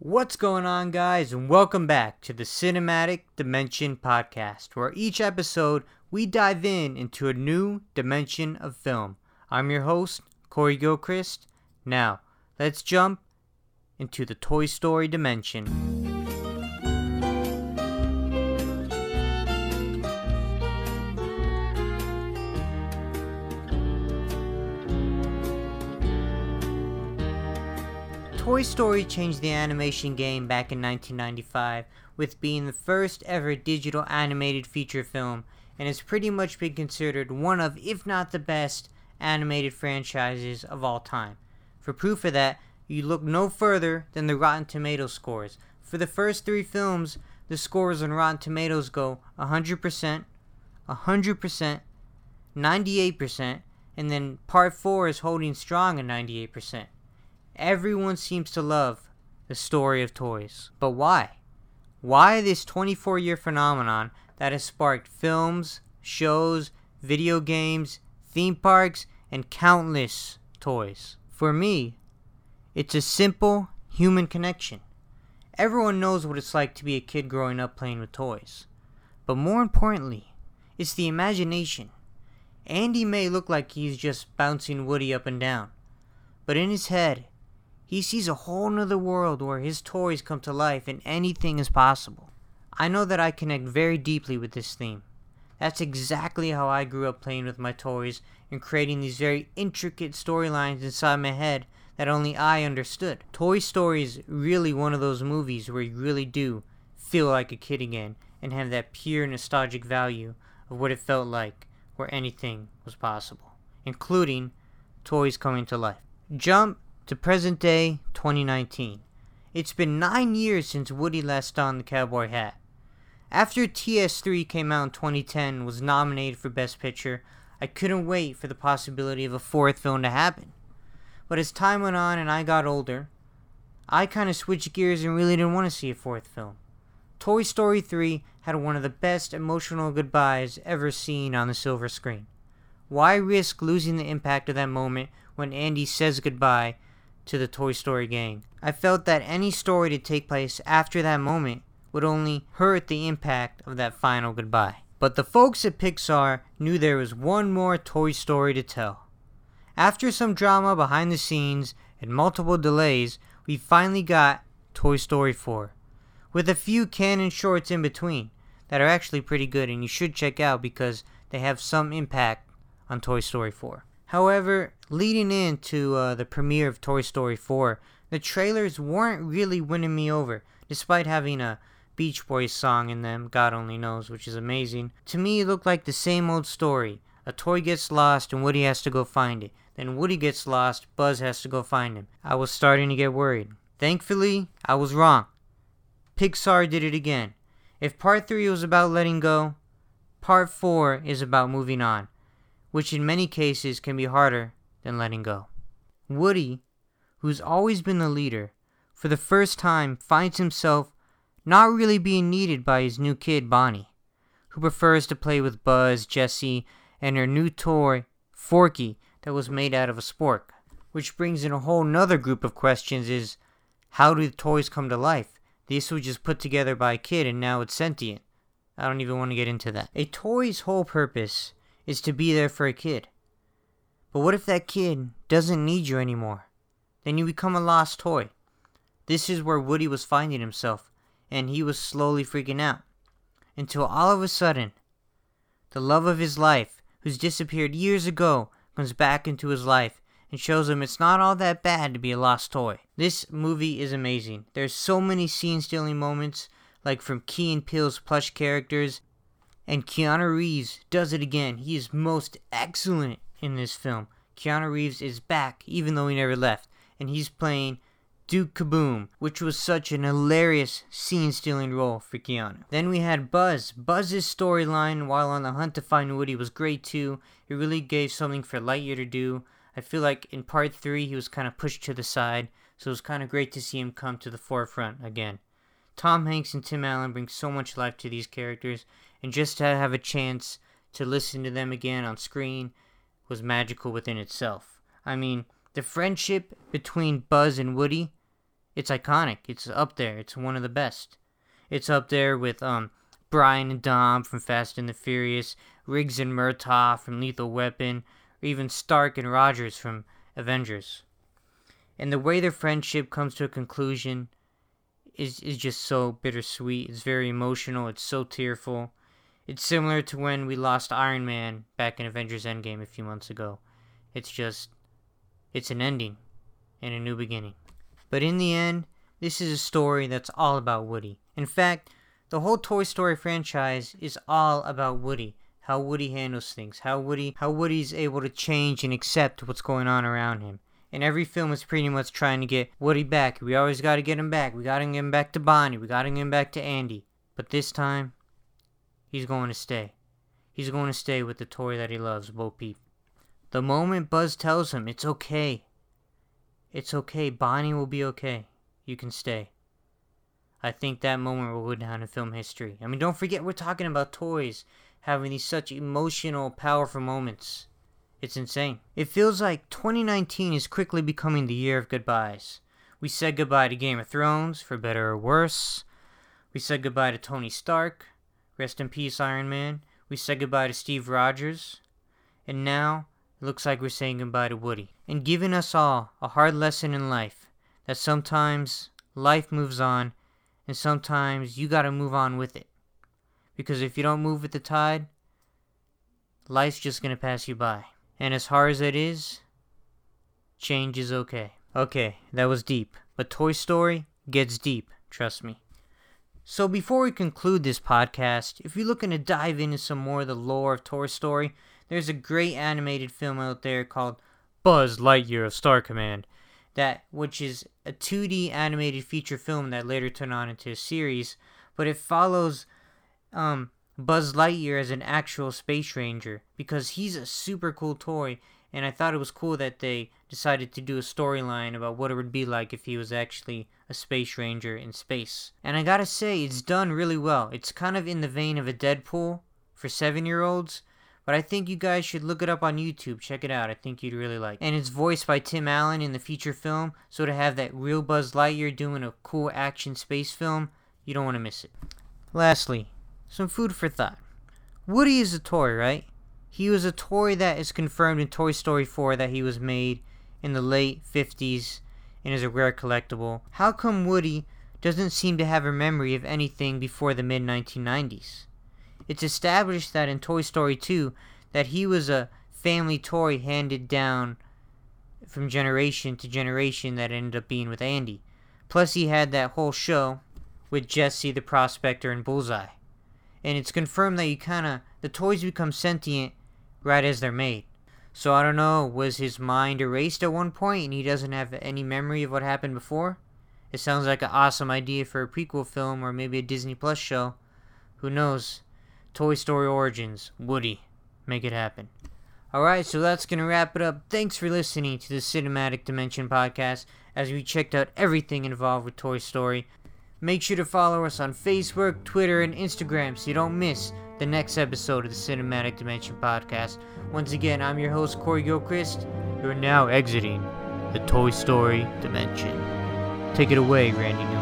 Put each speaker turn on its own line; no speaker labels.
What's going on, guys, and welcome back to the Cinematic Dimension Podcast, where each episode we dive in into a new dimension of film. I'm your host, Cory Gilchrist. Now, let's jump into the Toy Story dimension. Toy Story changed the animation game back in 1995 with being the first ever digital animated feature film and has pretty much been considered one of, if not the best, animated franchises of all time. For proof of that, you look no further than the Rotten Tomatoes scores. For the first three films, the scores on Rotten Tomatoes go 100%, 100%, 98%, and then part 4 is holding strong at 98%. Everyone seems to love the story of toys. But why? Why this 24 year phenomenon that has sparked films, shows, video games, theme parks, and countless toys? For me, it's a simple human connection. Everyone knows what it's like to be a kid growing up playing with toys. But more importantly, it's the imagination. Andy may look like he's just bouncing Woody up and down, but in his head, he sees a whole nother world where his toys come to life and anything is possible. I know that I connect very deeply with this theme. That's exactly how I grew up playing with my toys and creating these very intricate storylines inside my head that only I understood. Toy Story is really one of those movies where you really do feel like a kid again and have that pure nostalgic value of what it felt like where anything was possible, including toys coming to life. Jump to present day 2019. It's been nine years since Woody last donned the cowboy hat. After TS3 came out in 2010 and was nominated for Best Picture, I couldn't wait for the possibility of a fourth film to happen. But as time went on and I got older, I kind of switched gears and really didn't want to see a fourth film. Toy Story 3 had one of the best emotional goodbyes ever seen on the silver screen. Why risk losing the impact of that moment when Andy says goodbye to the Toy Story gang. I felt that any story to take place after that moment would only hurt the impact of that final goodbye. But the folks at Pixar knew there was one more Toy Story to tell. After some drama behind the scenes and multiple delays, we finally got Toy Story 4, with a few canon shorts in between that are actually pretty good and you should check out because they have some impact on Toy Story 4. However, leading into uh, the premiere of Toy Story 4, the trailers weren't really winning me over, despite having a Beach Boys song in them, God only knows, which is amazing. To me, it looked like the same old story. A toy gets lost and Woody has to go find it. Then Woody gets lost, Buzz has to go find him. I was starting to get worried. Thankfully, I was wrong. Pixar did it again. If part 3 was about letting go, part 4 is about moving on which in many cases can be harder than letting go. Woody, who's always been the leader, for the first time finds himself not really being needed by his new kid Bonnie, who prefers to play with Buzz, Jessie, and her new toy, Forky, that was made out of a spork. Which brings in a whole nother group of questions is how do the toys come to life? This was just put together by a kid and now it's sentient. I don't even want to get into that. A toy's whole purpose is to be there for a kid. But what if that kid doesn't need you anymore? Then you become a lost toy. This is where Woody was finding himself, and he was slowly freaking out. Until all of a sudden, the love of his life, who's disappeared years ago, comes back into his life and shows him it's not all that bad to be a lost toy. This movie is amazing. There's so many scene stealing moments, like from Key and Peele's plush characters and Keanu Reeves does it again. He is most excellent in this film. Keanu Reeves is back, even though he never left, and he's playing Duke Kaboom, which was such an hilarious scene stealing role for Keanu. Then we had Buzz. Buzz's storyline while on the hunt to find Woody was great too. It really gave something for Lightyear to do. I feel like in part three he was kind of pushed to the side, so it was kind of great to see him come to the forefront again. Tom Hanks and Tim Allen bring so much life to these characters, and just to have a chance to listen to them again on screen was magical within itself. I mean, the friendship between Buzz and Woody it's iconic. It's up there. It's one of the best. It's up there with um Brian and Dom from Fast and the Furious, Riggs and Murtaugh from Lethal Weapon, or even Stark and Rogers from Avengers. And the way their friendship comes to a conclusion is is just so bittersweet. It's very emotional. It's so tearful. It's similar to when we lost Iron Man back in Avengers Endgame a few months ago. It's just it's an ending and a new beginning. But in the end, this is a story that's all about Woody. In fact, the whole Toy Story franchise is all about Woody. How Woody handles things, how Woody how Woody's able to change and accept what's going on around him. And every film is pretty much trying to get Woody back. We always got to get him back. We got to get him back to Bonnie. We got to get him back to Andy. But this time, he's going to stay. He's going to stay with the toy that he loves, Bo Peep. The moment Buzz tells him it's okay, it's okay, Bonnie will be okay. You can stay. I think that moment will go down in film history. I mean, don't forget we're talking about toys having these such emotional, powerful moments. It's insane. It feels like 2019 is quickly becoming the year of goodbyes. We said goodbye to Game of Thrones, for better or worse. We said goodbye to Tony Stark. Rest in peace, Iron Man. We said goodbye to Steve Rogers. And now, it looks like we're saying goodbye to Woody. And giving us all a hard lesson in life that sometimes life moves on and sometimes you gotta move on with it. Because if you don't move with the tide, life's just gonna pass you by. And as hard as it is, change is okay. Okay, that was deep. But Toy Story gets deep, trust me. So before we conclude this podcast, if you're looking to dive into some more of the lore of Toy Story, there's a great animated film out there called Buzz Lightyear of Star Command that which is a 2D animated feature film that later turned on into a series, but it follows um, Buzz Lightyear as an actual space ranger because he's a super cool toy, and I thought it was cool that they decided to do a storyline about what it would be like if he was actually a space ranger in space. And I gotta say, it's done really well. It's kind of in the vein of a Deadpool for seven year olds, but I think you guys should look it up on YouTube. Check it out. I think you'd really like. It. And it's voiced by Tim Allen in the feature film, so to have that real Buzz Lightyear doing a cool action space film, you don't want to miss it. Lastly, some food for thought. Woody is a toy, right? He was a toy that is confirmed in Toy Story 4 that he was made in the late 50s and is a rare collectible. How come Woody doesn't seem to have a memory of anything before the mid 1990s? It's established that in Toy Story 2 that he was a family toy handed down from generation to generation that ended up being with Andy. Plus he had that whole show with Jessie the Prospector and Bullseye. And it's confirmed that you kinda the toys become sentient right as they're made. So I don't know, was his mind erased at one point and he doesn't have any memory of what happened before? It sounds like an awesome idea for a prequel film or maybe a Disney Plus show. Who knows? Toy Story Origins, Woody. Make it happen. Alright, so that's going to wrap it up. Thanks for listening to the Cinematic Dimension podcast as we checked out everything involved with Toy Story. Make sure to follow us on Facebook, Twitter, and Instagram so you don't miss the next episode of the Cinematic Dimension podcast. Once again, I'm your host, Cory Gilchrist. You're now exiting the Toy Story Dimension. Take it away, Randy